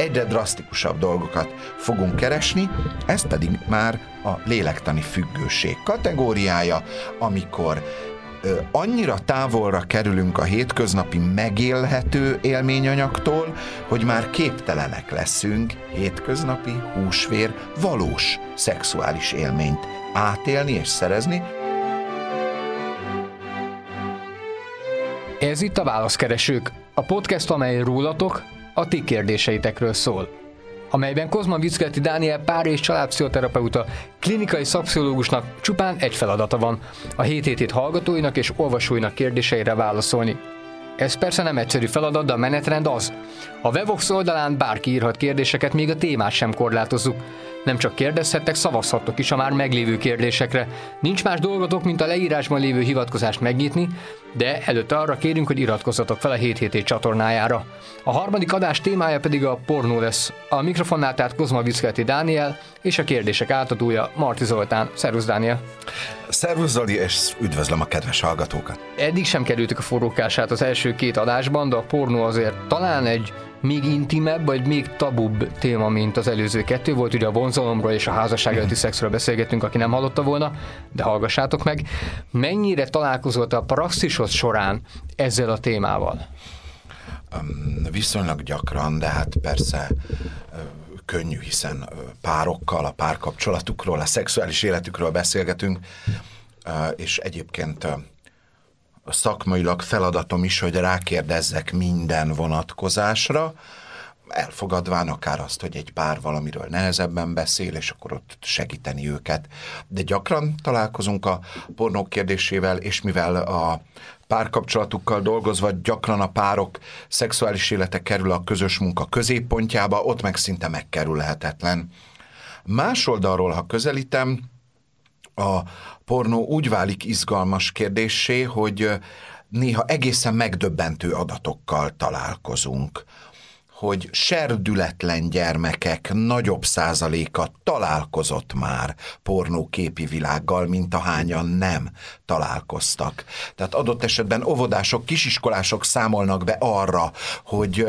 egyre drasztikusabb dolgokat fogunk keresni, ez pedig már a lélektani függőség kategóriája, amikor annyira távolra kerülünk a hétköznapi megélhető élményanyagtól, hogy már képtelenek leszünk hétköznapi húsvér valós szexuális élményt átélni és szerezni, Ez itt a Válaszkeresők, a podcast, amely rólatok, a ti kérdéseitekről szól. Amelyben Kozma Vickeleti Dániel pár és családpszichoterapeuta klinikai szakpszichológusnak csupán egy feladata van, a 7 hét hallgatóinak és olvasóinak kérdéseire válaszolni. Ez persze nem egyszerű feladat, de a menetrend az. A Wevox oldalán bárki írhat kérdéseket, még a témát sem korlátozzuk. Nem csak kérdezhettek, szavazhattok is a már meglévő kérdésekre. Nincs más dolgotok, mint a leírásban lévő hivatkozást megnyitni, de előtte arra kérünk, hogy iratkozzatok fel a 7 hét csatornájára. A harmadik adás témája pedig a pornó lesz. A mikrofonnál tehát Kozma Viszkeleti Dániel és a kérdések átadója Marti Zoltán. Szervusz Dániel! Szervusz Zoli, és üdvözlöm a kedves hallgatókat! Eddig sem kerültük a forrókását az első két adásban, de a pornó azért talán egy még intimebb, vagy még tabubb téma, mint az előző kettő volt. Ugye a vonzalomról és a házasság előtti szexről beszélgettünk, aki nem hallotta volna, de hallgassátok meg. Mennyire találkozott a praxisod során ezzel a témával? Viszonylag gyakran, de hát persze könnyű, hiszen párokkal, a párkapcsolatukról, a szexuális életükről beszélgetünk, és egyébként szakmailag feladatom is, hogy rákérdezzek minden vonatkozásra, elfogadván akár azt, hogy egy pár valamiről nehezebben beszél, és akkor ott segíteni őket. De gyakran találkozunk a pornók kérdésével, és mivel a párkapcsolatukkal dolgozva gyakran a párok szexuális élete kerül a közös munka középpontjába, ott meg szinte megkerülhetetlen. Más oldalról, ha közelítem, a pornó úgy válik izgalmas kérdésé, hogy néha egészen megdöbbentő adatokkal találkozunk hogy serdületlen gyermekek nagyobb százaléka találkozott már pornóképi világgal, mint ahányan nem találkoztak. Tehát adott esetben óvodások, kisiskolások számolnak be arra, hogy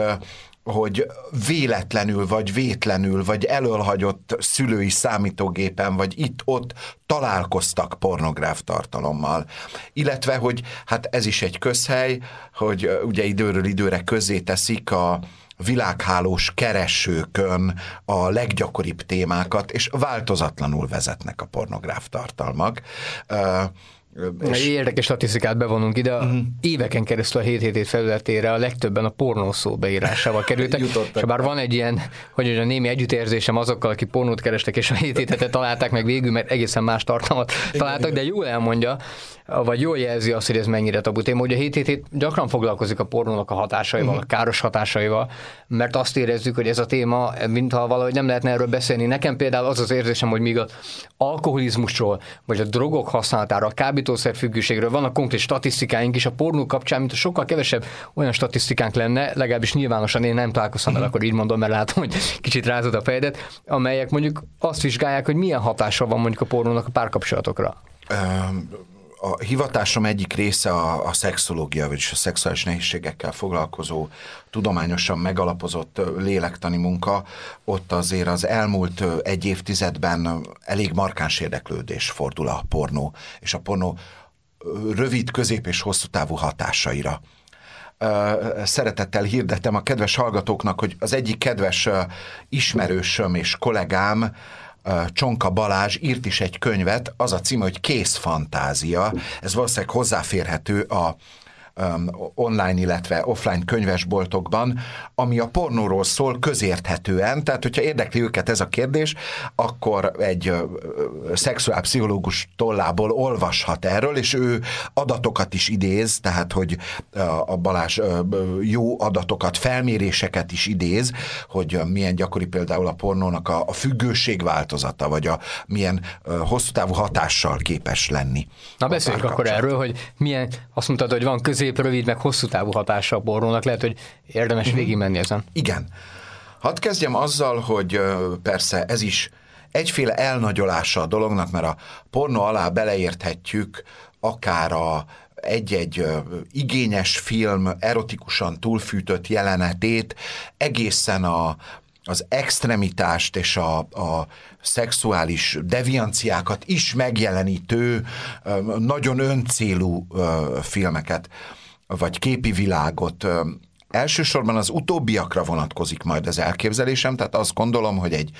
hogy véletlenül, vagy vétlenül, vagy elölhagyott szülői számítógépen, vagy itt-ott találkoztak pornográf tartalommal. Illetve, hogy hát ez is egy közhely, hogy ugye időről időre közzé teszik a, világhálós keresőkön a leggyakoribb témákat, és változatlanul vezetnek a pornográf tartalmak. És... Érdekes statisztikát bevonunk ide. Uh-huh. Éveken keresztül a 7 hét felületére a legtöbben a pornószó beírásával kerültek. és bár van egy ilyen, hogy a némi együttérzésem azokkal, akik pornót kerestek, és a 7 hétet találták meg végül, mert egészen más tartalmat találtak, de jól elmondja, vagy jól jelzi azt, hogy ez mennyire tabu téma. Ugye a 7 hét gyakran foglalkozik a pornónak a hatásaival, uh-huh. a káros hatásaival, mert azt érezzük, hogy ez a téma, mintha valahogy nem lehetne erről beszélni. Nekem például az az érzésem, hogy míg az alkoholizmusról, vagy a drogok használatára, a kábítószerfüggőségről vannak konkrét statisztikáink is a pornó kapcsán, mint a sokkal kevesebb olyan statisztikánk lenne, legalábbis nyilvánosan én nem találkoztam uh-huh. akkor így mondom, mert látom, hogy kicsit rázod a fejedet, amelyek mondjuk azt vizsgálják, hogy milyen hatással van mondjuk a pornónak a párkapcsolatokra. Um a hivatásom egyik része a, a szexológia, vagyis a szexuális nehézségekkel foglalkozó, tudományosan megalapozott lélektani munka. Ott azért az elmúlt egy évtizedben elég markáns érdeklődés fordul a pornó, és a pornó rövid, közép és hosszú távú hatásaira szeretettel hirdetem a kedves hallgatóknak, hogy az egyik kedves ismerősöm és kollégám Csonka Balázs írt is egy könyvet, az a címe, hogy Kész fantázia. Ez valószínűleg hozzáférhető a um, online, illetve offline könyvesboltokban, ami a pornóról szól közérthetően, tehát hogyha érdekli őket ez a kérdés, akkor egy uh, szexuálpszichológus tollából olvashat erről, és ő adatokat is idéz, tehát hogy uh, a Balázs uh, jó adatokat, felméréseket is idéz, hogy uh, milyen gyakori például a pornónak a, a függőség változata, vagy a milyen uh, hosszú távú hatással képes lenni. Na beszéljünk akkor erről, hogy milyen, azt mondtad, hogy van közé közép, rövid, meg hosszú távú hatása a borrónak. Lehet, hogy érdemes uh-huh. végigmenni ezen. Igen. Hadd kezdjem azzal, hogy persze ez is egyféle elnagyolása a dolognak, mert a porno alá beleérthetjük akár a egy-egy igényes film, erotikusan túlfűtött jelenetét, egészen a az extremitást és a, a szexuális devianciákat is megjelenítő, nagyon öncélú filmeket, vagy képi világot. Elsősorban az utóbbiakra vonatkozik majd az elképzelésem, tehát azt gondolom, hogy egy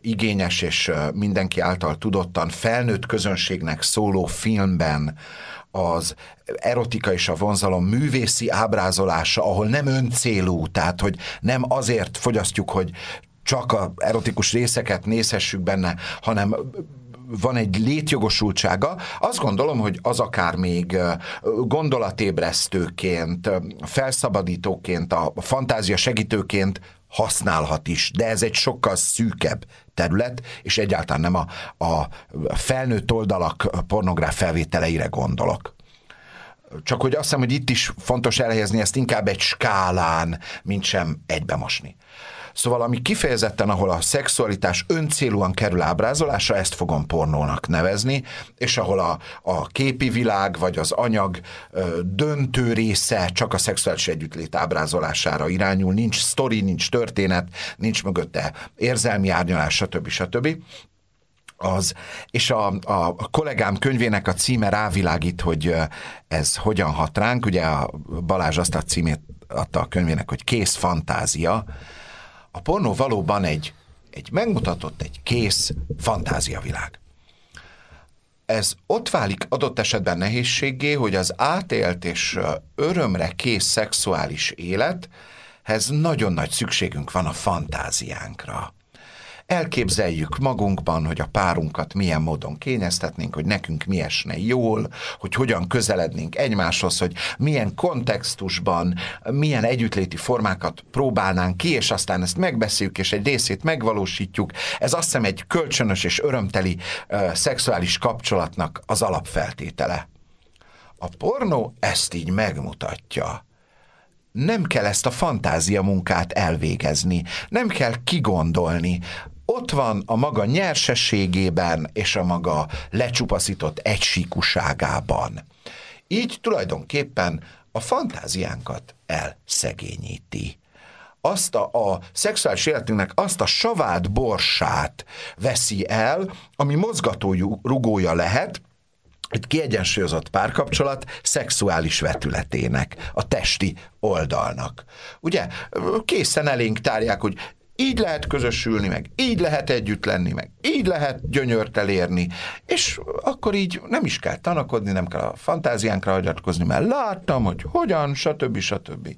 igényes és mindenki által tudottan felnőtt közönségnek szóló filmben az erotika és a vonzalom művészi ábrázolása, ahol nem öncélú, tehát hogy nem azért fogyasztjuk, hogy csak a erotikus részeket nézhessük benne, hanem van egy létjogosultsága, azt gondolom, hogy az akár még gondolatébresztőként, felszabadítóként, a fantázia segítőként használhat is, de ez egy sokkal szűkebb terület, és egyáltalán nem a, a felnőtt oldalak pornográf felvételeire gondolok. Csak hogy azt hiszem, hogy itt is fontos elhelyezni ezt inkább egy skálán, mint sem egybemosni. Szóval ami kifejezetten, ahol a szexualitás öncélúan kerül ábrázolásra, ezt fogom pornónak nevezni, és ahol a, a képi világ vagy az anyag ö, döntő része csak a szexuális együttlét ábrázolására irányul, nincs sztori, nincs történet, nincs mögötte érzelmi árnyalás, stb. stb. Az, és a, a kollégám könyvének a címe rávilágít, hogy ez hogyan hat ránk, ugye a Balázs azt a címét adta a könyvének, hogy kész fantázia, a pornó valóban egy, egy megmutatott, egy kész fantáziavilág. Ez ott válik adott esetben nehézségé, hogy az átélt és örömre kész szexuális élethez nagyon nagy szükségünk van a fantáziánkra elképzeljük magunkban, hogy a párunkat milyen módon kényeztetnénk, hogy nekünk mi esne jól, hogy hogyan közelednénk egymáshoz, hogy milyen kontextusban, milyen együttléti formákat próbálnánk ki, és aztán ezt megbeszéljük, és egy részét megvalósítjuk. Ez azt hiszem egy kölcsönös és örömteli uh, szexuális kapcsolatnak az alapfeltétele. A pornó ezt így megmutatja nem kell ezt a fantázia munkát elvégezni, nem kell kigondolni ott van a maga nyersességében és a maga lecsupaszított egysíkuságában. Így tulajdonképpen a fantáziánkat elszegényíti azt a, a szexuális életünknek azt a savát borsát veszi el, ami mozgató rugója lehet, egy kiegyensúlyozott párkapcsolat szexuális vetületének, a testi oldalnak. Ugye, készen elénk tárják, hogy így lehet közösülni, meg így lehet együtt lenni, meg így lehet gyönyört elérni, és akkor így nem is kell tanakodni, nem kell a fantáziánkra hagyatkozni, mert láttam, hogy hogyan, stb. stb.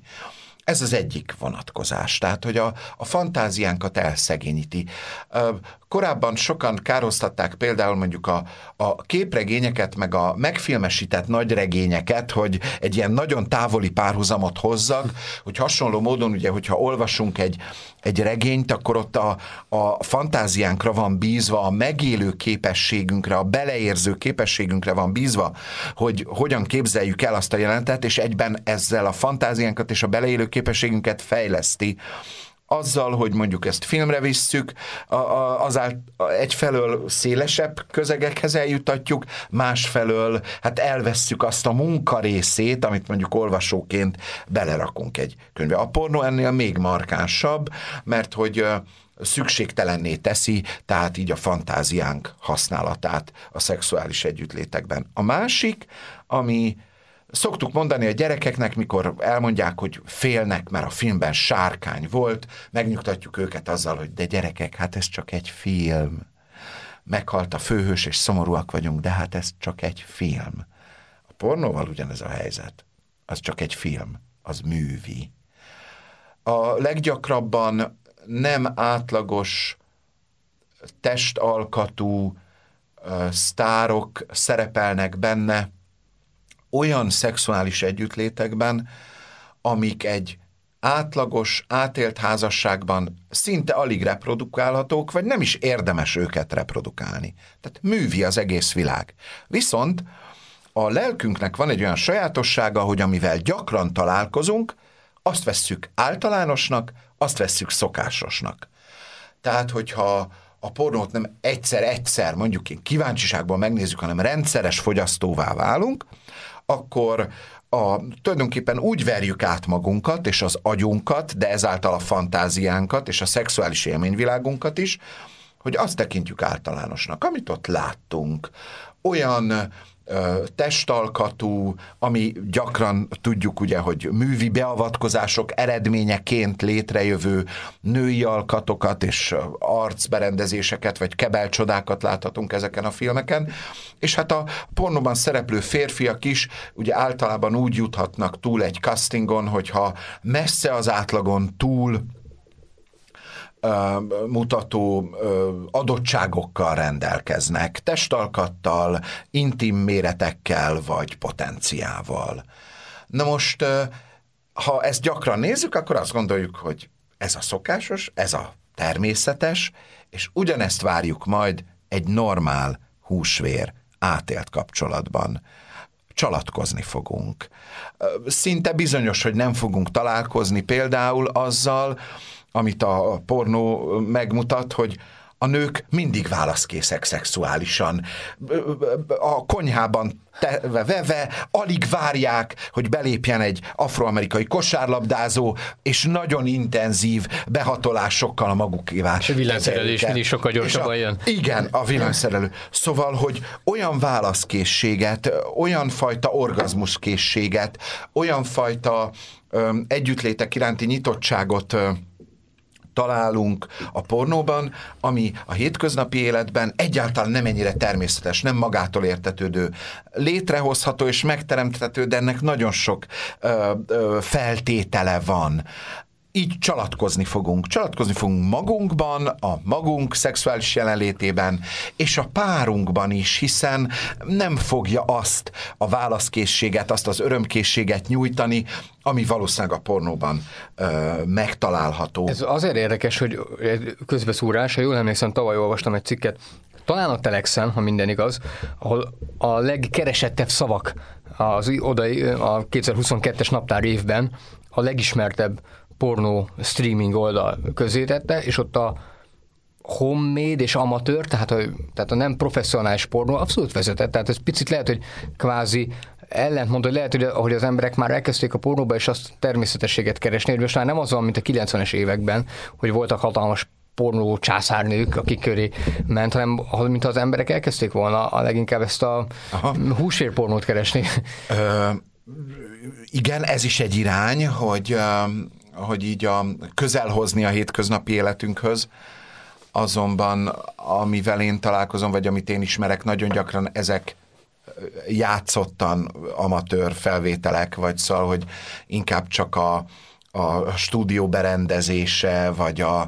Ez az egyik vonatkozás, tehát hogy a, a fantáziánkat elszegényíti. Korábban sokan károztatták például mondjuk a, a képregényeket, meg a megfilmesített nagyregényeket, hogy egy ilyen nagyon távoli párhuzamot hozzak, hogy hasonló módon, ugye, hogyha olvasunk egy, egy regényt, akkor ott a, a fantáziánkra van bízva, a megélő képességünkre, a beleérző képességünkre van bízva, hogy hogyan képzeljük el azt a jelentet, és egyben ezzel a fantáziánkat és a beleélő képességünket fejleszti azzal, hogy mondjuk ezt filmre visszük, azált egyfelől szélesebb közegekhez eljutatjuk, másfelől hát elvesszük azt a munkarészét, amit mondjuk olvasóként belerakunk egy könyvbe. A pornó ennél még markánsabb, mert hogy szükségtelenné teszi, tehát így a fantáziánk használatát a szexuális együttlétekben. A másik, ami Szoktuk mondani a gyerekeknek, mikor elmondják, hogy félnek, mert a filmben sárkány volt, megnyugtatjuk őket azzal, hogy de gyerekek, hát ez csak egy film. Meghalt a főhős, és szomorúak vagyunk, de hát ez csak egy film. A pornóval ugyanez a helyzet. Az csak egy film, az művi. A leggyakrabban nem átlagos testalkatú uh, sztárok szerepelnek benne, olyan szexuális együttlétekben, amik egy átlagos, átélt házasságban szinte alig reprodukálhatók, vagy nem is érdemes őket reprodukálni. Tehát művi az egész világ. Viszont a lelkünknek van egy olyan sajátossága, hogy amivel gyakran találkozunk, azt vesszük általánosnak, azt vesszük szokásosnak. Tehát, hogyha a pornót nem egyszer-egyszer, mondjuk én kíváncsiságban megnézzük, hanem rendszeres fogyasztóvá válunk, akkor a, tulajdonképpen úgy verjük át magunkat és az agyunkat, de ezáltal a fantáziánkat és a szexuális élményvilágunkat is, hogy azt tekintjük általánosnak, amit ott láttunk. Olyan testalkatú, ami gyakran tudjuk ugye, hogy művi beavatkozások eredményeként létrejövő női alkatokat és arcberendezéseket vagy kebelcsodákat láthatunk ezeken a filmeken, és hát a pornóban szereplő férfiak is ugye általában úgy juthatnak túl egy castingon, hogyha messze az átlagon túl mutató adottságokkal rendelkeznek, testalkattal, intim méretekkel vagy potenciával. Na most, ha ezt gyakran nézzük, akkor azt gondoljuk, hogy ez a szokásos, ez a természetes, és ugyanezt várjuk majd egy normál húsvér átélt kapcsolatban csalatkozni fogunk. Szinte bizonyos, hogy nem fogunk találkozni például azzal, amit a pornó megmutat, hogy a nők mindig válaszkészek szexuálisan. A konyhában teve, veve, alig várják, hogy belépjen egy afroamerikai kosárlabdázó, és nagyon intenzív behatolásokkal a magukévá. És a villanyszerelés mindig sokkal gyorsabban jön. Igen, a villanyszerelő. Szóval, hogy olyan válaszkészséget, olyan fajta orgazmuskészséget, olyan fajta ö, együttlétek iránti nyitottságot ö, találunk a pornóban, ami a hétköznapi életben egyáltalán nem ennyire természetes, nem magától értetődő, létrehozható és megteremthető, de ennek nagyon sok ö, ö, feltétele van így csalatkozni fogunk. Csalatkozni fogunk magunkban, a magunk szexuális jelenlétében, és a párunkban is, hiszen nem fogja azt a válaszkészséget, azt az örömkészséget nyújtani, ami valószínűleg a pornóban ö, megtalálható. Ez azért érdekes, hogy közbeszúrás, ha jól emlékszem, tavaly olvastam egy cikket, talán a Telexen, ha minden igaz, ahol a legkeresettebb szavak az oda a 2022-es naptár évben a legismertebb pornó streaming oldal közé tette, és ott a homemade és amatőr, tehát a, tehát a nem professzionális pornó abszolút vezetett. Tehát ez picit lehet, hogy kvázi ellentmond, hogy lehet, hogy, hogy az emberek már elkezdték a pornóba, és azt természetességet keresni, hogy most már nem az van, mint a 90-es években, hogy voltak hatalmas pornó császárnők, akik köré ment, hanem mint az emberek elkezdték volna a leginkább ezt a húsvérpornót keresni. Ö, igen, ez is egy irány, hogy hogy így a közel hozni a hétköznapi életünkhöz, azonban amivel én találkozom, vagy amit én ismerek, nagyon gyakran ezek játszottan amatőr felvételek, vagy szóval, hogy inkább csak a, a stúdió berendezése, vagy a,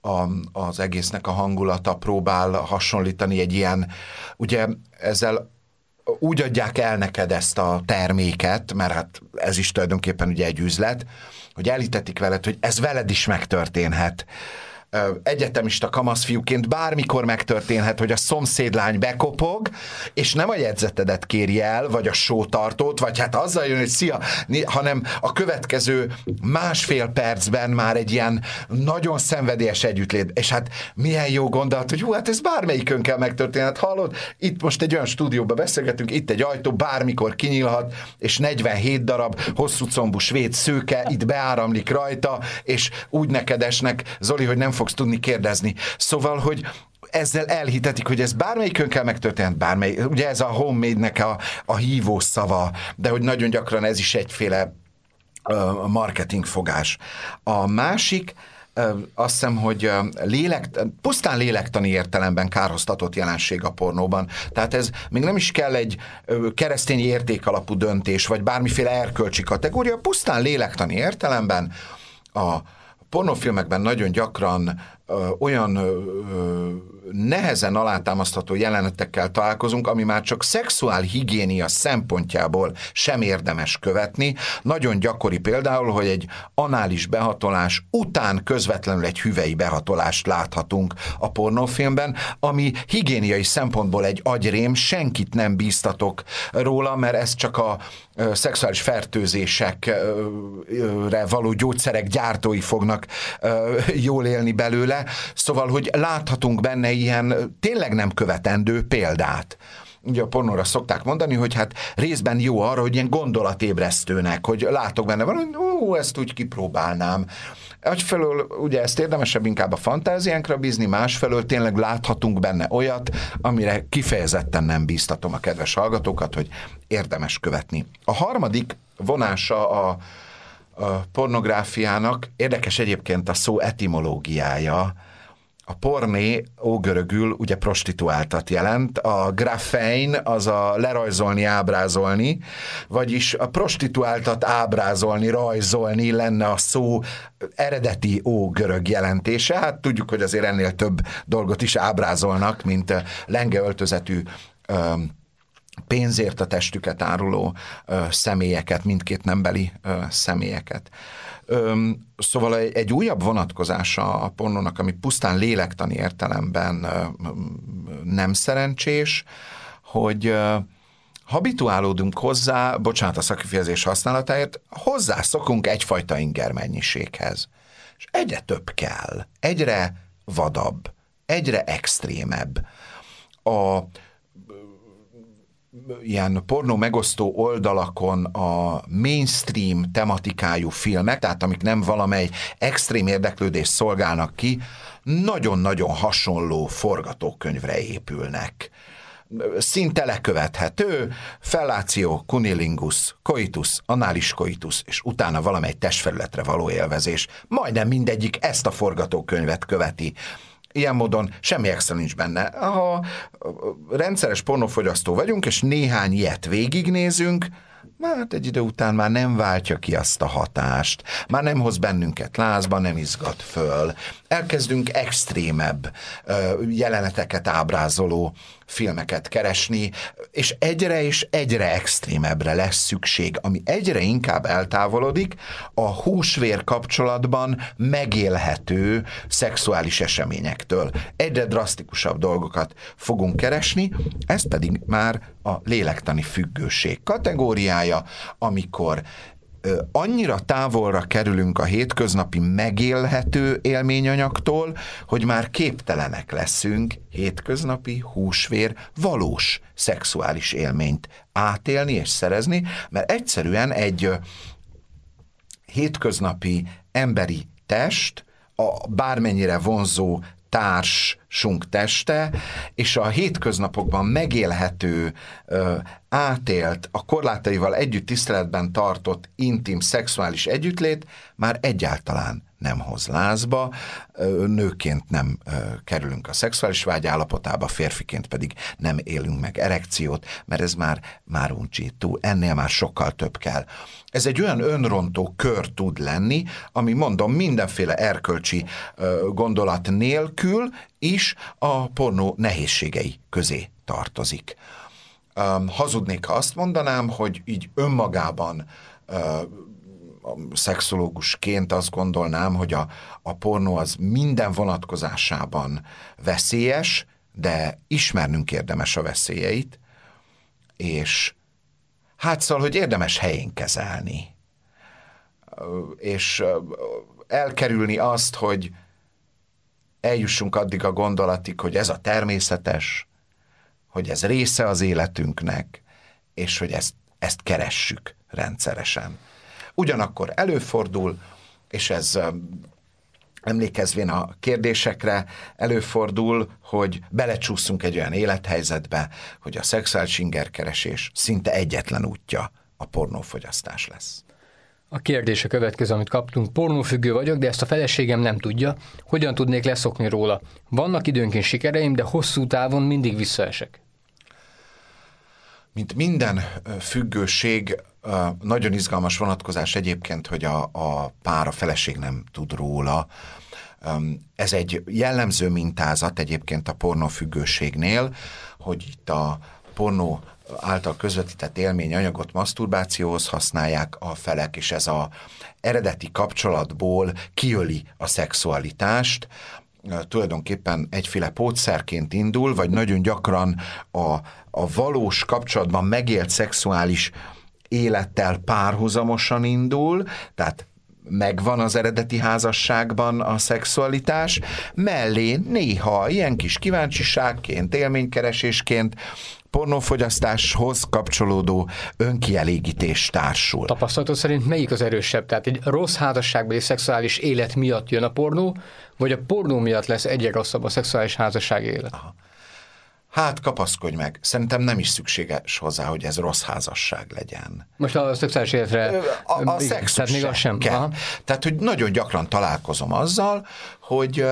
a, az egésznek a hangulata próbál hasonlítani egy ilyen, ugye ezzel úgy adják el neked ezt a terméket, mert hát ez is tulajdonképpen ugye egy üzlet, hogy elítetik veled, hogy ez veled is megtörténhet egyetemista kamaszfiúként bármikor megtörténhet, hogy a szomszédlány bekopog, és nem a jegyzetedet kéri el, vagy a sótartót, vagy hát azzal jön, hogy szia, hanem a következő másfél percben már egy ilyen nagyon szenvedélyes együttlét. És hát milyen jó gondolat, hogy hú, hát ez bármelyikünkkel megtörténhet, hallod? Itt most egy olyan stúdióba beszélgetünk, itt egy ajtó, bármikor kinyílhat, és 47 darab hosszú combú svéd szőke itt beáramlik rajta, és úgy neked esnek, Zoli, hogy nem fogsz tudni kérdezni. Szóval, hogy ezzel elhitetik, hogy ez bármelyikünkkel megtörtént, bármely, ugye ez a homemade-nek a, a hívó szava, de hogy nagyon gyakran ez is egyféle uh, marketing fogás. A másik, azt hiszem, hogy lélek, pusztán lélektani értelemben kárhoztatott jelenség a pornóban. Tehát ez még nem is kell egy keresztény értékalapú döntés, vagy bármiféle erkölcsi kategória, pusztán lélektani értelemben a pornófilmekben nagyon gyakran olyan nehezen alátámasztható jelenetekkel találkozunk, ami már csak szexuál higiénia szempontjából sem érdemes követni. Nagyon gyakori például, hogy egy anális behatolás után közvetlenül egy hüvei behatolást láthatunk a pornófilmben, ami higiéniai szempontból egy agyrém, senkit nem bíztatok róla, mert ez csak a szexuális fertőzésekre való gyógyszerek gyártói fognak jól élni belőle. Szóval, hogy láthatunk benne ilyen tényleg nem követendő példát ugye a pornóra szokták mondani, hogy hát részben jó arra, hogy ilyen gondolatébresztőnek, hogy látok benne valami, ó, ezt úgy kipróbálnám. Egyfelől ugye ezt érdemesebb inkább a fantáziánkra bízni, másfelől tényleg láthatunk benne olyat, amire kifejezetten nem bíztatom a kedves hallgatókat, hogy érdemes követni. A harmadik vonása a, a pornográfiának, érdekes egyébként a szó etimológiája, a porné ógörögül ugye prostituáltat jelent, a grafein az a lerajzolni, ábrázolni, vagyis a prostituáltat ábrázolni, rajzolni lenne a szó eredeti ógörög jelentése. Hát tudjuk, hogy azért ennél több dolgot is ábrázolnak, mint lenge öltözetű pénzért a testüket áruló ö, személyeket, mindkét nembeli ö, személyeket. Ö, szóval egy, újabb vonatkozása a pornónak, ami pusztán lélektani értelemben ö, nem szerencsés, hogy ö, habituálódunk hozzá, bocsánat a szakifejezés használatáért, hozzászokunk egyfajta inger mennyiséghez. És egyre több kell, egyre vadabb, egyre extrémebb. A, ilyen pornó megosztó oldalakon a mainstream tematikájú filmek, tehát amik nem valamely extrém érdeklődést szolgálnak ki, nagyon-nagyon hasonló forgatókönyvre épülnek. Szinte lekövethető, felláció, kunilingus, coitus, anális coitus, és utána valamely testfelületre való élvezés. Majdnem mindegyik ezt a forgatókönyvet követi Ilyen módon semmi extra nincs benne. Ha rendszeres pornófogyasztó vagyunk, és néhány ilyet végignézünk, hát egy idő után már nem váltja ki azt a hatást, már nem hoz bennünket lázba, nem izgat föl. Elkezdünk extrémebb jeleneteket ábrázoló filmeket keresni, és egyre és egyre extrémebbre lesz szükség, ami egyre inkább eltávolodik a húsvér kapcsolatban megélhető szexuális eseményektől. Egyre drasztikusabb dolgokat fogunk keresni, ez pedig már a lélektani függőség kategóriája, amikor annyira távolra kerülünk a hétköznapi megélhető élményanyagtól, hogy már képtelenek leszünk hétköznapi húsvér valós szexuális élményt átélni és szerezni, mert egyszerűen egy hétköznapi emberi test, a bármennyire vonzó társunk teste, és a hétköznapokban megélhető, átélt, a korlátaival együtt tiszteletben tartott intim szexuális együttlét már egyáltalán nem hoz lázba, nőként nem kerülünk a szexuális vágy állapotába, férfiként pedig nem élünk meg erekciót, mert ez már, már uncsító, ennél már sokkal több kell. Ez egy olyan önrontó kör tud lenni, ami mondom mindenféle erkölcsi gondolat nélkül is a pornó nehézségei közé tartozik. hazudnék, ha azt mondanám, hogy így önmagában szexológusként azt gondolnám, hogy a, a pornó az minden vonatkozásában veszélyes, de ismernünk érdemes a veszélyeit, és hát szóval, hogy érdemes helyén kezelni. És elkerülni azt, hogy eljussunk addig a gondolatig, hogy ez a természetes, hogy ez része az életünknek, és hogy ezt, ezt keressük rendszeresen. Ugyanakkor előfordul, és ez emlékezvén a kérdésekre előfordul, hogy belecsúszunk egy olyan élethelyzetbe, hogy a szexuális ingerkeresés szinte egyetlen útja a pornófogyasztás lesz. A kérdés a következő, amit kaptunk. Pornófüggő vagyok, de ezt a feleségem nem tudja. Hogyan tudnék leszokni róla? Vannak időnként sikereim, de hosszú távon mindig visszaesek. Mint minden függőség, nagyon izgalmas vonatkozás egyébként, hogy a, a pár, a feleség nem tud róla. Ez egy jellemző mintázat egyébként a pornófüggőségnél, hogy itt a pornó által közvetített élményanyagot maszturbációhoz használják a felek, és ez a eredeti kapcsolatból kiöli a szexualitást, tulajdonképpen egyféle pótszerként indul, vagy nagyon gyakran a, a valós kapcsolatban megélt szexuális élettel párhuzamosan indul, tehát megvan az eredeti házasságban a szexualitás, mellé néha ilyen kis kíváncsiságként, élménykeresésként pornófogyasztáshoz kapcsolódó önkielégítés társul. Tapasztalatod szerint melyik az erősebb? Tehát egy rossz házasságban és szexuális élet miatt jön a pornó, vagy a pornó miatt lesz egyre rosszabb a szexuális házasság élet? Aha. Hát kapaszkodj meg. Szerintem nem is szükséges hozzá, hogy ez rossz házasság legyen. Most a szexuális életre... A, a szex tehát még az sem. Kell. Tehát, hogy nagyon gyakran találkozom azzal, hogy,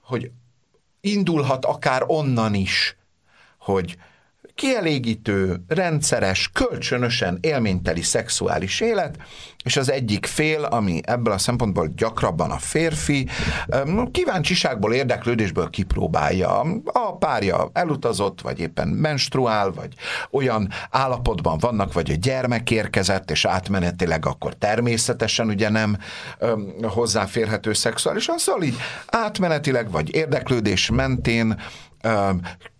hogy indulhat akár onnan is, hogy kielégítő, rendszeres, kölcsönösen élményteli szexuális élet, és az egyik fél, ami ebből a szempontból gyakrabban a férfi, kíváncsiságból, érdeklődésből kipróbálja. A párja elutazott, vagy éppen menstruál, vagy olyan állapotban vannak, vagy a gyermek érkezett, és átmenetileg akkor természetesen ugye nem hozzáférhető szexuálisan, szóval így átmenetileg, vagy érdeklődés mentén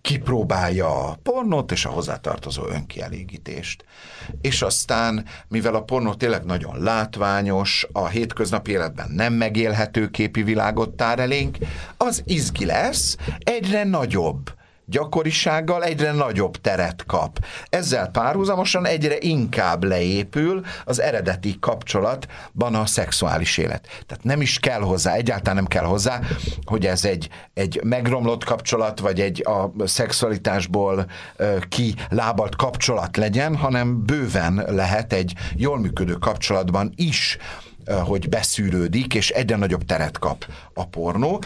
kipróbálja a pornót és a hozzátartozó önkielégítést. És aztán, mivel a pornó tényleg nagyon látványos, a hétköznapi életben nem megélhető képi világot tár elénk, az izgi lesz, egyre nagyobb gyakorisággal egyre nagyobb teret kap. Ezzel párhuzamosan egyre inkább leépül az eredeti kapcsolatban a szexuális élet. Tehát nem is kell hozzá, egyáltalán nem kell hozzá, hogy ez egy, egy megromlott kapcsolat, vagy egy a szexualitásból ki lábalt kapcsolat legyen, hanem bőven lehet egy jól működő kapcsolatban is hogy beszűrődik, és egyre nagyobb teret kap a pornó,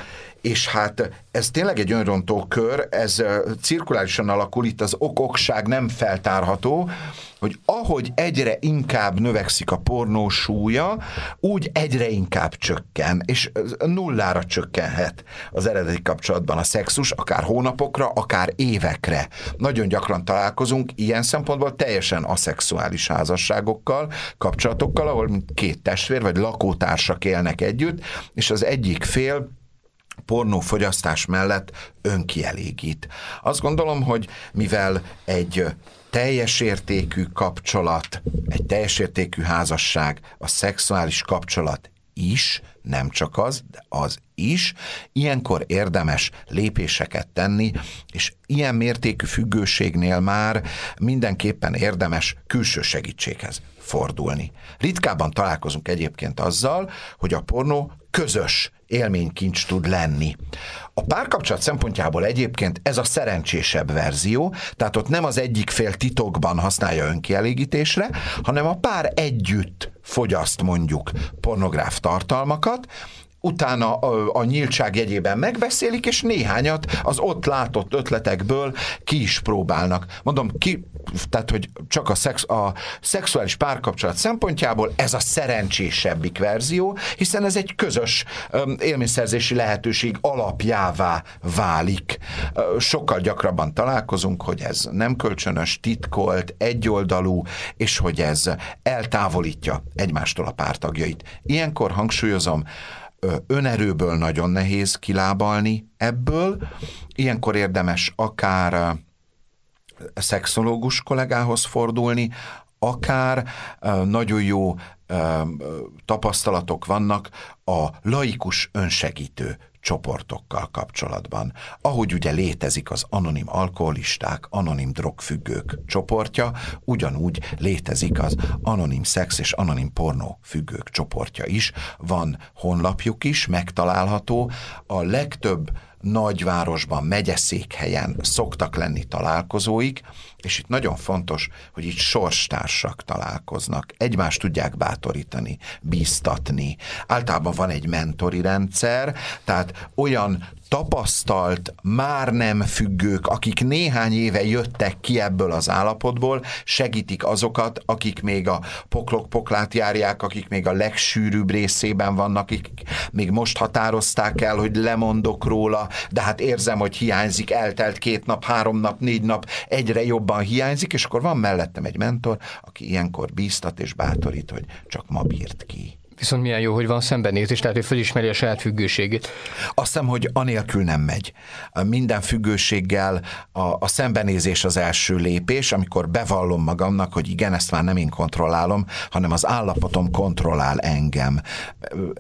és hát ez tényleg egy önrontó kör, ez cirkulárisan alakul, itt az okokság nem feltárható, hogy ahogy egyre inkább növekszik a pornó súlya, úgy egyre inkább csökken, és nullára csökkenhet az eredeti kapcsolatban a szexus, akár hónapokra, akár évekre. Nagyon gyakran találkozunk ilyen szempontból teljesen aszexuális házasságokkal, kapcsolatokkal, ahol két testvér vagy lakótársak élnek együtt, és az egyik fél pornófogyasztás mellett önkielégít. Azt gondolom, hogy mivel egy teljes értékű kapcsolat, egy teljes értékű házasság, a szexuális kapcsolat is, nem csak az, de az is, ilyenkor érdemes lépéseket tenni, és ilyen mértékű függőségnél már mindenképpen érdemes külső segítséghez fordulni. Ritkában találkozunk egyébként azzal, hogy a pornó közös élménykincs tud lenni. A párkapcsolat szempontjából egyébként ez a szerencsésebb verzió, tehát ott nem az egyik fél titokban használja önkielégítésre, hanem a pár együtt fogyaszt mondjuk pornográf tartalmakat, utána a, a nyíltság jegyében megbeszélik, és néhányat az ott látott ötletekből ki is próbálnak. Mondom, ki, tehát, hogy csak a, szex, a szexuális párkapcsolat szempontjából ez a szerencsésebbik verzió, hiszen ez egy közös élményszerzési lehetőség alapjává válik. Sokkal gyakrabban találkozunk, hogy ez nem kölcsönös, titkolt, egyoldalú, és hogy ez eltávolítja egymástól a pártagjait. Ilyenkor hangsúlyozom, önerőből nagyon nehéz kilábalni ebből. Ilyenkor érdemes akár szexológus kollégához fordulni, akár nagyon jó tapasztalatok vannak a laikus önsegítő csoportokkal kapcsolatban. Ahogy ugye létezik az anonim alkoholisták, anonim drogfüggők csoportja, ugyanúgy létezik az anonim szex és anonim pornó függők csoportja is. Van honlapjuk is, megtalálható. A legtöbb nagyvárosban, megyeszékhelyen szoktak lenni találkozóik, és itt nagyon fontos, hogy itt sorstársak találkoznak, egymást tudják bátorítani, bíztatni. Általában van egy mentori rendszer, tehát olyan tapasztalt, már nem függők, akik néhány éve jöttek ki ebből az állapotból, segítik azokat, akik még a poklok-poklát járják, akik még a legsűrűbb részében vannak, akik még most határozták el, hogy lemondok róla, de hát érzem, hogy hiányzik, eltelt két nap, három nap, négy nap, egyre jobban hiányzik, és akkor van mellettem egy mentor, aki ilyenkor bíztat és bátorít, hogy csak ma bírt ki. Viszont milyen jó, hogy van szembenézés, tehát hogy felismeri a saját függőségét. Azt hiszem, hogy anélkül nem megy. Minden függőséggel a, a szembenézés az első lépés, amikor bevallom magamnak, hogy igen, ezt már nem én kontrollálom, hanem az állapotom kontrollál engem.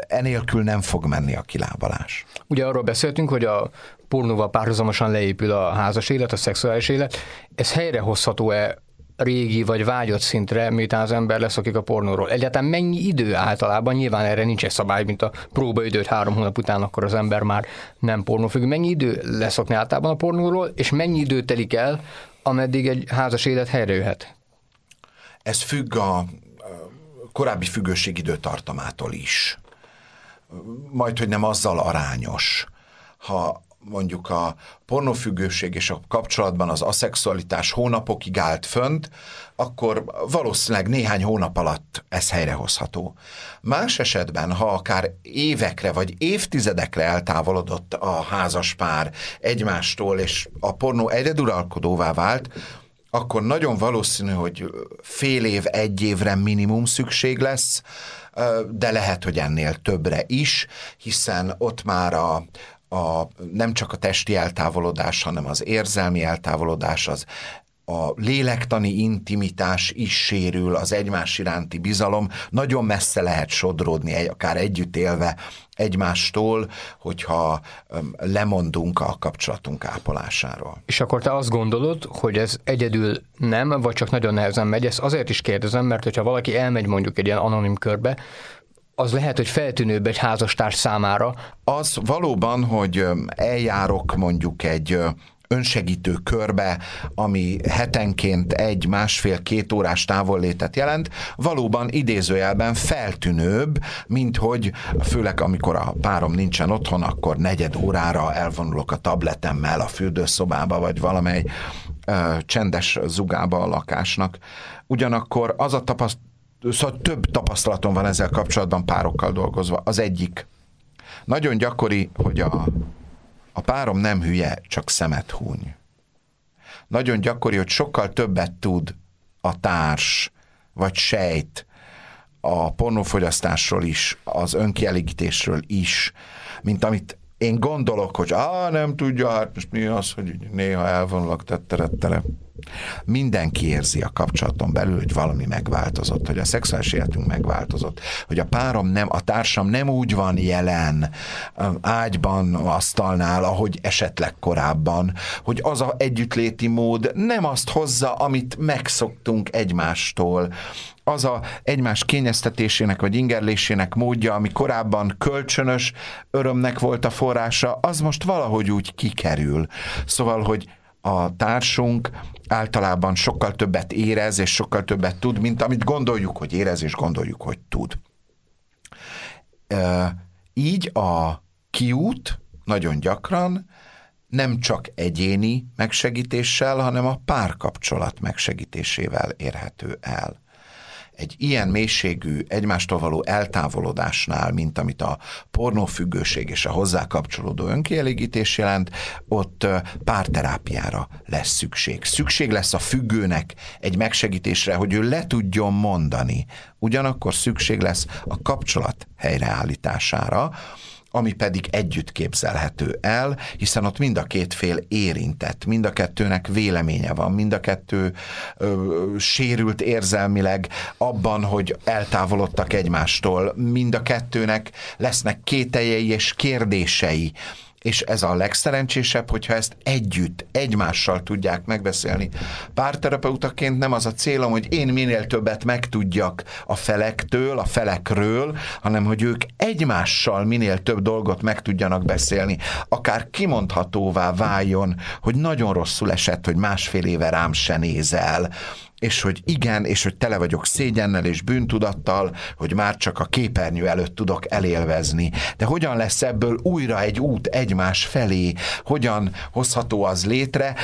Enélkül nem fog menni a kilábalás. Ugye arról beszéltünk, hogy a pornóval párhuzamosan leépül a házas élet, a szexuális élet. Ez helyrehozható-e régi vagy vágyott szintre, miután az ember leszokik a pornóról. Egyáltalán mennyi idő általában, nyilván erre nincs egy szabály, mint a próbaidőt három hónap után, akkor az ember már nem pornófüggő. Mennyi idő leszokni általában a pornóról, és mennyi idő telik el, ameddig egy házas élet helyrejöhet? Ez függ a korábbi függőség időtartamától is. Majd, hogy nem azzal arányos. Ha mondjuk a pornofüggőség és a kapcsolatban az aszexualitás hónapokig állt fönt, akkor valószínűleg néhány hónap alatt ez helyrehozható. Más esetben, ha akár évekre vagy évtizedekre eltávolodott a házas pár egymástól, és a pornó egyre duralkodóvá vált, akkor nagyon valószínű, hogy fél év, egy évre minimum szükség lesz, de lehet, hogy ennél többre is, hiszen ott már a, a, nem csak a testi eltávolodás, hanem az érzelmi eltávolodás, az a lélektani intimitás is sérül, az egymás iránti bizalom, nagyon messze lehet sodródni, akár együtt élve egymástól, hogyha lemondunk a kapcsolatunk ápolásáról. És akkor te azt gondolod, hogy ez egyedül nem, vagy csak nagyon nehezen megy? Ezt azért is kérdezem, mert hogyha valaki elmegy mondjuk egy ilyen anonim körbe, az lehet, hogy feltűnőbb egy házastárs számára. Az valóban, hogy eljárok mondjuk egy önsegítő körbe, ami hetenként egy, másfél, két órás távollétet jelent, valóban idézőjelben feltűnőbb, mint hogy főleg amikor a párom nincsen otthon, akkor negyed órára elvonulok a tabletemmel a fürdőszobába, vagy valamely ö, csendes zugába a lakásnak. Ugyanakkor az a tapasztalat, szóval több tapasztalatom van ezzel kapcsolatban párokkal dolgozva. Az egyik, nagyon gyakori, hogy a, a párom nem hülye, csak szemet húny. Nagyon gyakori, hogy sokkal többet tud a társ, vagy sejt a pornófogyasztásról is, az önkielégítésről is, mint amit én gondolok, hogy á, nem tudja, hát most mi az, hogy néha elvonulok tetterettele. Mindenki érzi a kapcsolaton belül, hogy valami megváltozott, hogy a szexuális életünk megváltozott, hogy a párom nem, a társam nem úgy van jelen ágyban, asztalnál, ahogy esetleg korábban, hogy az a együttléti mód nem azt hozza, amit megszoktunk egymástól, az a egymás kényeztetésének vagy ingerlésének módja, ami korábban kölcsönös örömnek volt a forrása, az most valahogy úgy kikerül. Szóval, hogy a társunk általában sokkal többet érez, és sokkal többet tud, mint amit gondoljuk, hogy érez, és gondoljuk, hogy tud. Így a kiút nagyon gyakran nem csak egyéni megsegítéssel, hanem a párkapcsolat megsegítésével érhető el egy ilyen mélységű egymástól való eltávolodásnál, mint amit a pornófüggőség és a hozzá kapcsolódó önkielégítés jelent, ott párterápiára lesz szükség. Szükség lesz a függőnek egy megsegítésre, hogy ő le tudjon mondani. Ugyanakkor szükség lesz a kapcsolat helyreállítására, ami pedig együtt képzelhető el, hiszen ott mind a két fél érintett, mind a kettőnek véleménye van, mind a kettő ö, sérült érzelmileg abban, hogy eltávolodtak egymástól, mind a kettőnek lesznek kételjei és kérdései, és ez a legszerencsésebb, hogyha ezt együtt, egymással tudják megbeszélni. Párterapeutaként nem az a célom, hogy én minél többet megtudjak a felektől, a felekről, hanem hogy ők egymással minél több dolgot meg tudjanak beszélni, akár kimondhatóvá váljon, hogy nagyon rosszul esett, hogy másfél éve rám se nézel, és hogy igen, és hogy tele vagyok szégyennel és bűntudattal, hogy már csak a képernyő előtt tudok elélvezni. De hogyan lesz ebből újra egy út egymás felé? Hogyan hozható az létre,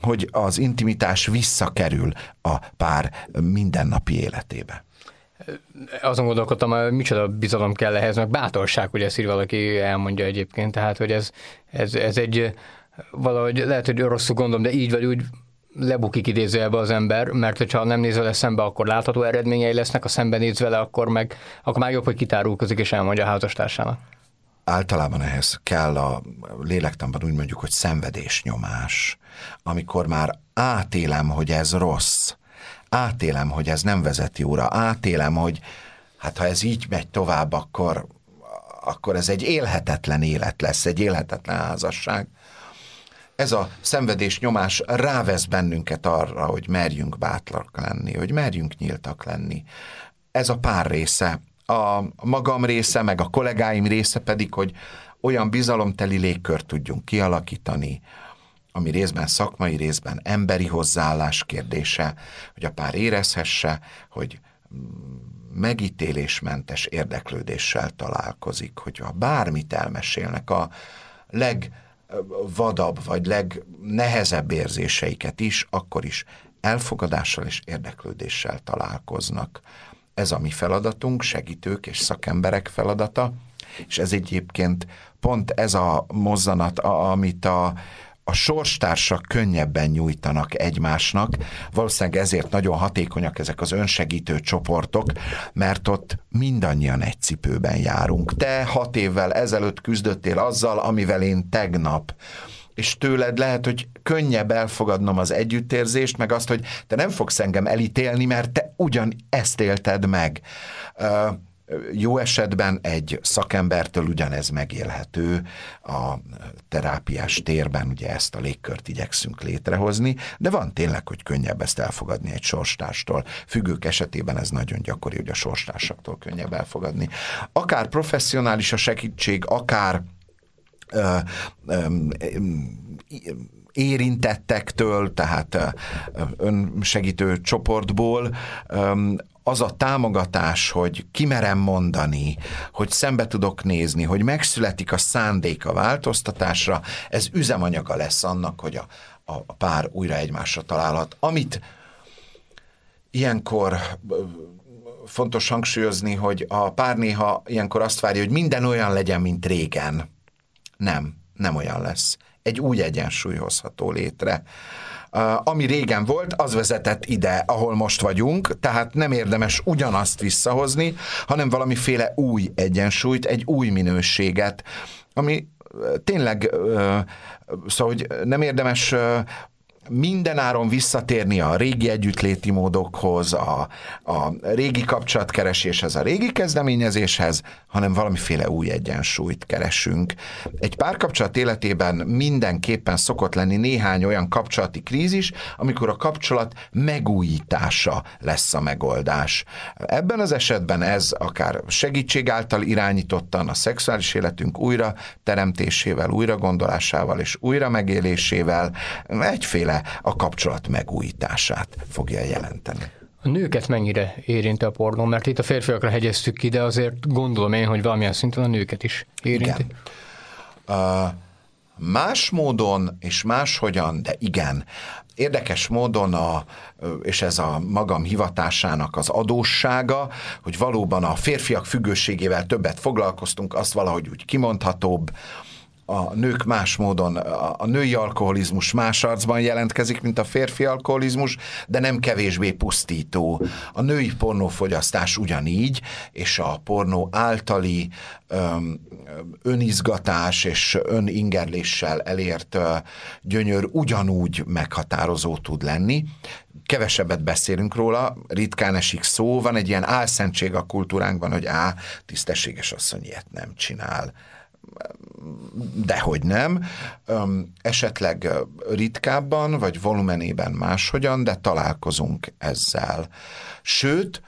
hogy az intimitás visszakerül a pár mindennapi életébe? azon gondolkodtam, hogy micsoda bizalom kell ehhez, meg bátorság, hogy ezt így valaki elmondja egyébként, tehát hogy ez, ez, ez egy valahogy lehet, hogy rosszul gondolom, de így vagy úgy lebukik idézőjelbe az ember, mert hogyha nem néz vele szembe, akkor látható eredményei lesznek, ha szembenéz vele, akkor meg akkor már jobb, hogy kitárulkozik és elmondja a házastársának általában ehhez kell a lélektanban úgy mondjuk, hogy szenvedésnyomás, amikor már átélem, hogy ez rossz, átélem, hogy ez nem vezet jóra, átélem, hogy hát ha ez így megy tovább, akkor, akkor ez egy élhetetlen élet lesz, egy élhetetlen házasság. Ez a szenvedés nyomás rávesz bennünket arra, hogy merjünk bátrak lenni, hogy merjünk nyíltak lenni. Ez a pár része a magam része, meg a kollégáim része pedig, hogy olyan bizalomteli légkört tudjunk kialakítani, ami részben szakmai, részben emberi hozzáállás kérdése, hogy a pár érezhesse, hogy megítélésmentes érdeklődéssel találkozik, hogyha bármit elmesélnek, a legvadabb vagy legnehezebb érzéseiket is, akkor is elfogadással és érdeklődéssel találkoznak. Ez a mi feladatunk, segítők és szakemberek feladata, és ez egyébként pont ez a mozzanat, amit a, a sorstársak könnyebben nyújtanak egymásnak. Valószínűleg ezért nagyon hatékonyak ezek az önsegítő csoportok, mert ott mindannyian egy cipőben járunk. Te hat évvel ezelőtt küzdöttél azzal, amivel én tegnap és tőled lehet, hogy könnyebb elfogadnom az együttérzést, meg azt, hogy te nem fogsz engem elítélni, mert te ugyan ezt élted meg. Jó esetben egy szakembertől ugyanez megélhető a terápiás térben, ugye ezt a légkört igyekszünk létrehozni, de van tényleg, hogy könnyebb ezt elfogadni egy sorstárstól. Függők esetében ez nagyon gyakori, hogy a sorstársaktól könnyebb elfogadni. Akár professzionális a segítség, akár érintettektől, tehát önsegítő csoportból, az a támogatás, hogy kimerem mondani, hogy szembe tudok nézni, hogy megszületik a szándék a változtatásra, ez üzemanyaga lesz annak, hogy a, a pár újra egymásra találhat. Amit ilyenkor fontos hangsúlyozni, hogy a pár néha ilyenkor azt várja, hogy minden olyan legyen, mint régen nem, nem olyan lesz. Egy új egyensúly hozható létre. Ami régen volt, az vezetett ide, ahol most vagyunk, tehát nem érdemes ugyanazt visszahozni, hanem valamiféle új egyensúlyt, egy új minőséget, ami tényleg, szóval hogy nem érdemes mindenáron visszatérni a régi együttléti módokhoz, a, a régi kapcsolatkereséshez, a régi kezdeményezéshez, hanem valamiféle új egyensúlyt keresünk. Egy párkapcsolat életében mindenképpen szokott lenni néhány olyan kapcsolati krízis, amikor a kapcsolat megújítása lesz a megoldás. Ebben az esetben ez akár segítség által irányítottan a szexuális életünk újra teremtésével, újra gondolásával és újra megélésével egyféle a kapcsolat megújítását fogja jelenteni. A nőket mennyire érinti a pornó? Mert itt a férfiakra hegyeztük ki, de azért gondolom én, hogy valamilyen szinten a nőket is érinti. Igen. Uh, más módon és máshogyan, de igen. Érdekes módon, a, és ez a magam hivatásának az adóssága, hogy valóban a férfiak függőségével többet foglalkoztunk, azt valahogy úgy kimondhatóbb, a nők más módon, a női alkoholizmus más arcban jelentkezik, mint a férfi alkoholizmus, de nem kevésbé pusztító. A női pornófogyasztás ugyanígy, és a pornó általi öm, önizgatás és öningerléssel elért gyönyör ugyanúgy meghatározó tud lenni kevesebbet beszélünk róla, ritkán esik szó, van egy ilyen álszentség a kultúránkban, hogy á, tisztességes asszony ilyet nem csinál dehogy nem, esetleg ritkábban, vagy volumenében máshogyan, de találkozunk ezzel. Sőt,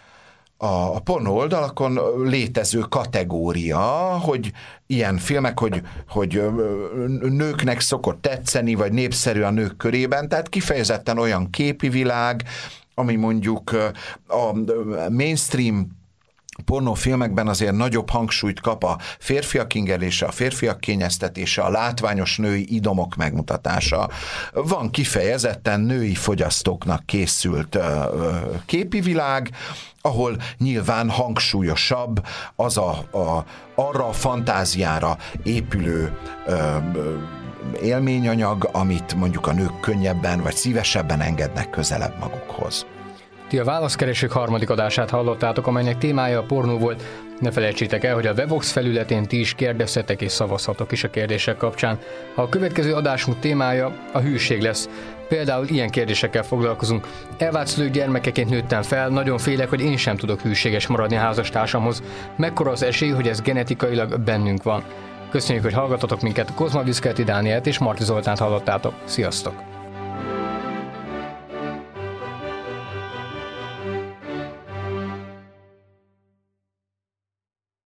a, pornó oldalakon létező kategória, hogy ilyen filmek, hogy, hogy nőknek szokott tetszeni, vagy népszerű a nők körében, tehát kifejezetten olyan képi világ, ami mondjuk a mainstream pornófilmekben azért nagyobb hangsúlyt kap a férfiak ingelése, a férfiak kényeztetése, a látványos női idomok megmutatása. Van kifejezetten női fogyasztóknak készült képi világ, ahol nyilván hangsúlyosabb az a, a arra a fantáziára épülő ö, élményanyag, amit mondjuk a nők könnyebben vagy szívesebben engednek közelebb magukhoz. Ti a válaszkeresők harmadik adását hallottátok, amelynek témája a pornó volt. Ne felejtsétek el, hogy a Wevox felületén ti is kérdezhetek és szavazhatok is a kérdések kapcsán. A következő adásunk témája a hűség lesz. Például ilyen kérdésekkel foglalkozunk. Elvált szülők gyermekeként nőttem fel, nagyon félek, hogy én sem tudok hűséges maradni a házastársamhoz. Mekkora az esély, hogy ez genetikailag bennünk van. Köszönjük, hogy hallgatotok minket, Kozma Viszkelti Dánielt és Marti Zoltánt hallottátok. Sziasztok!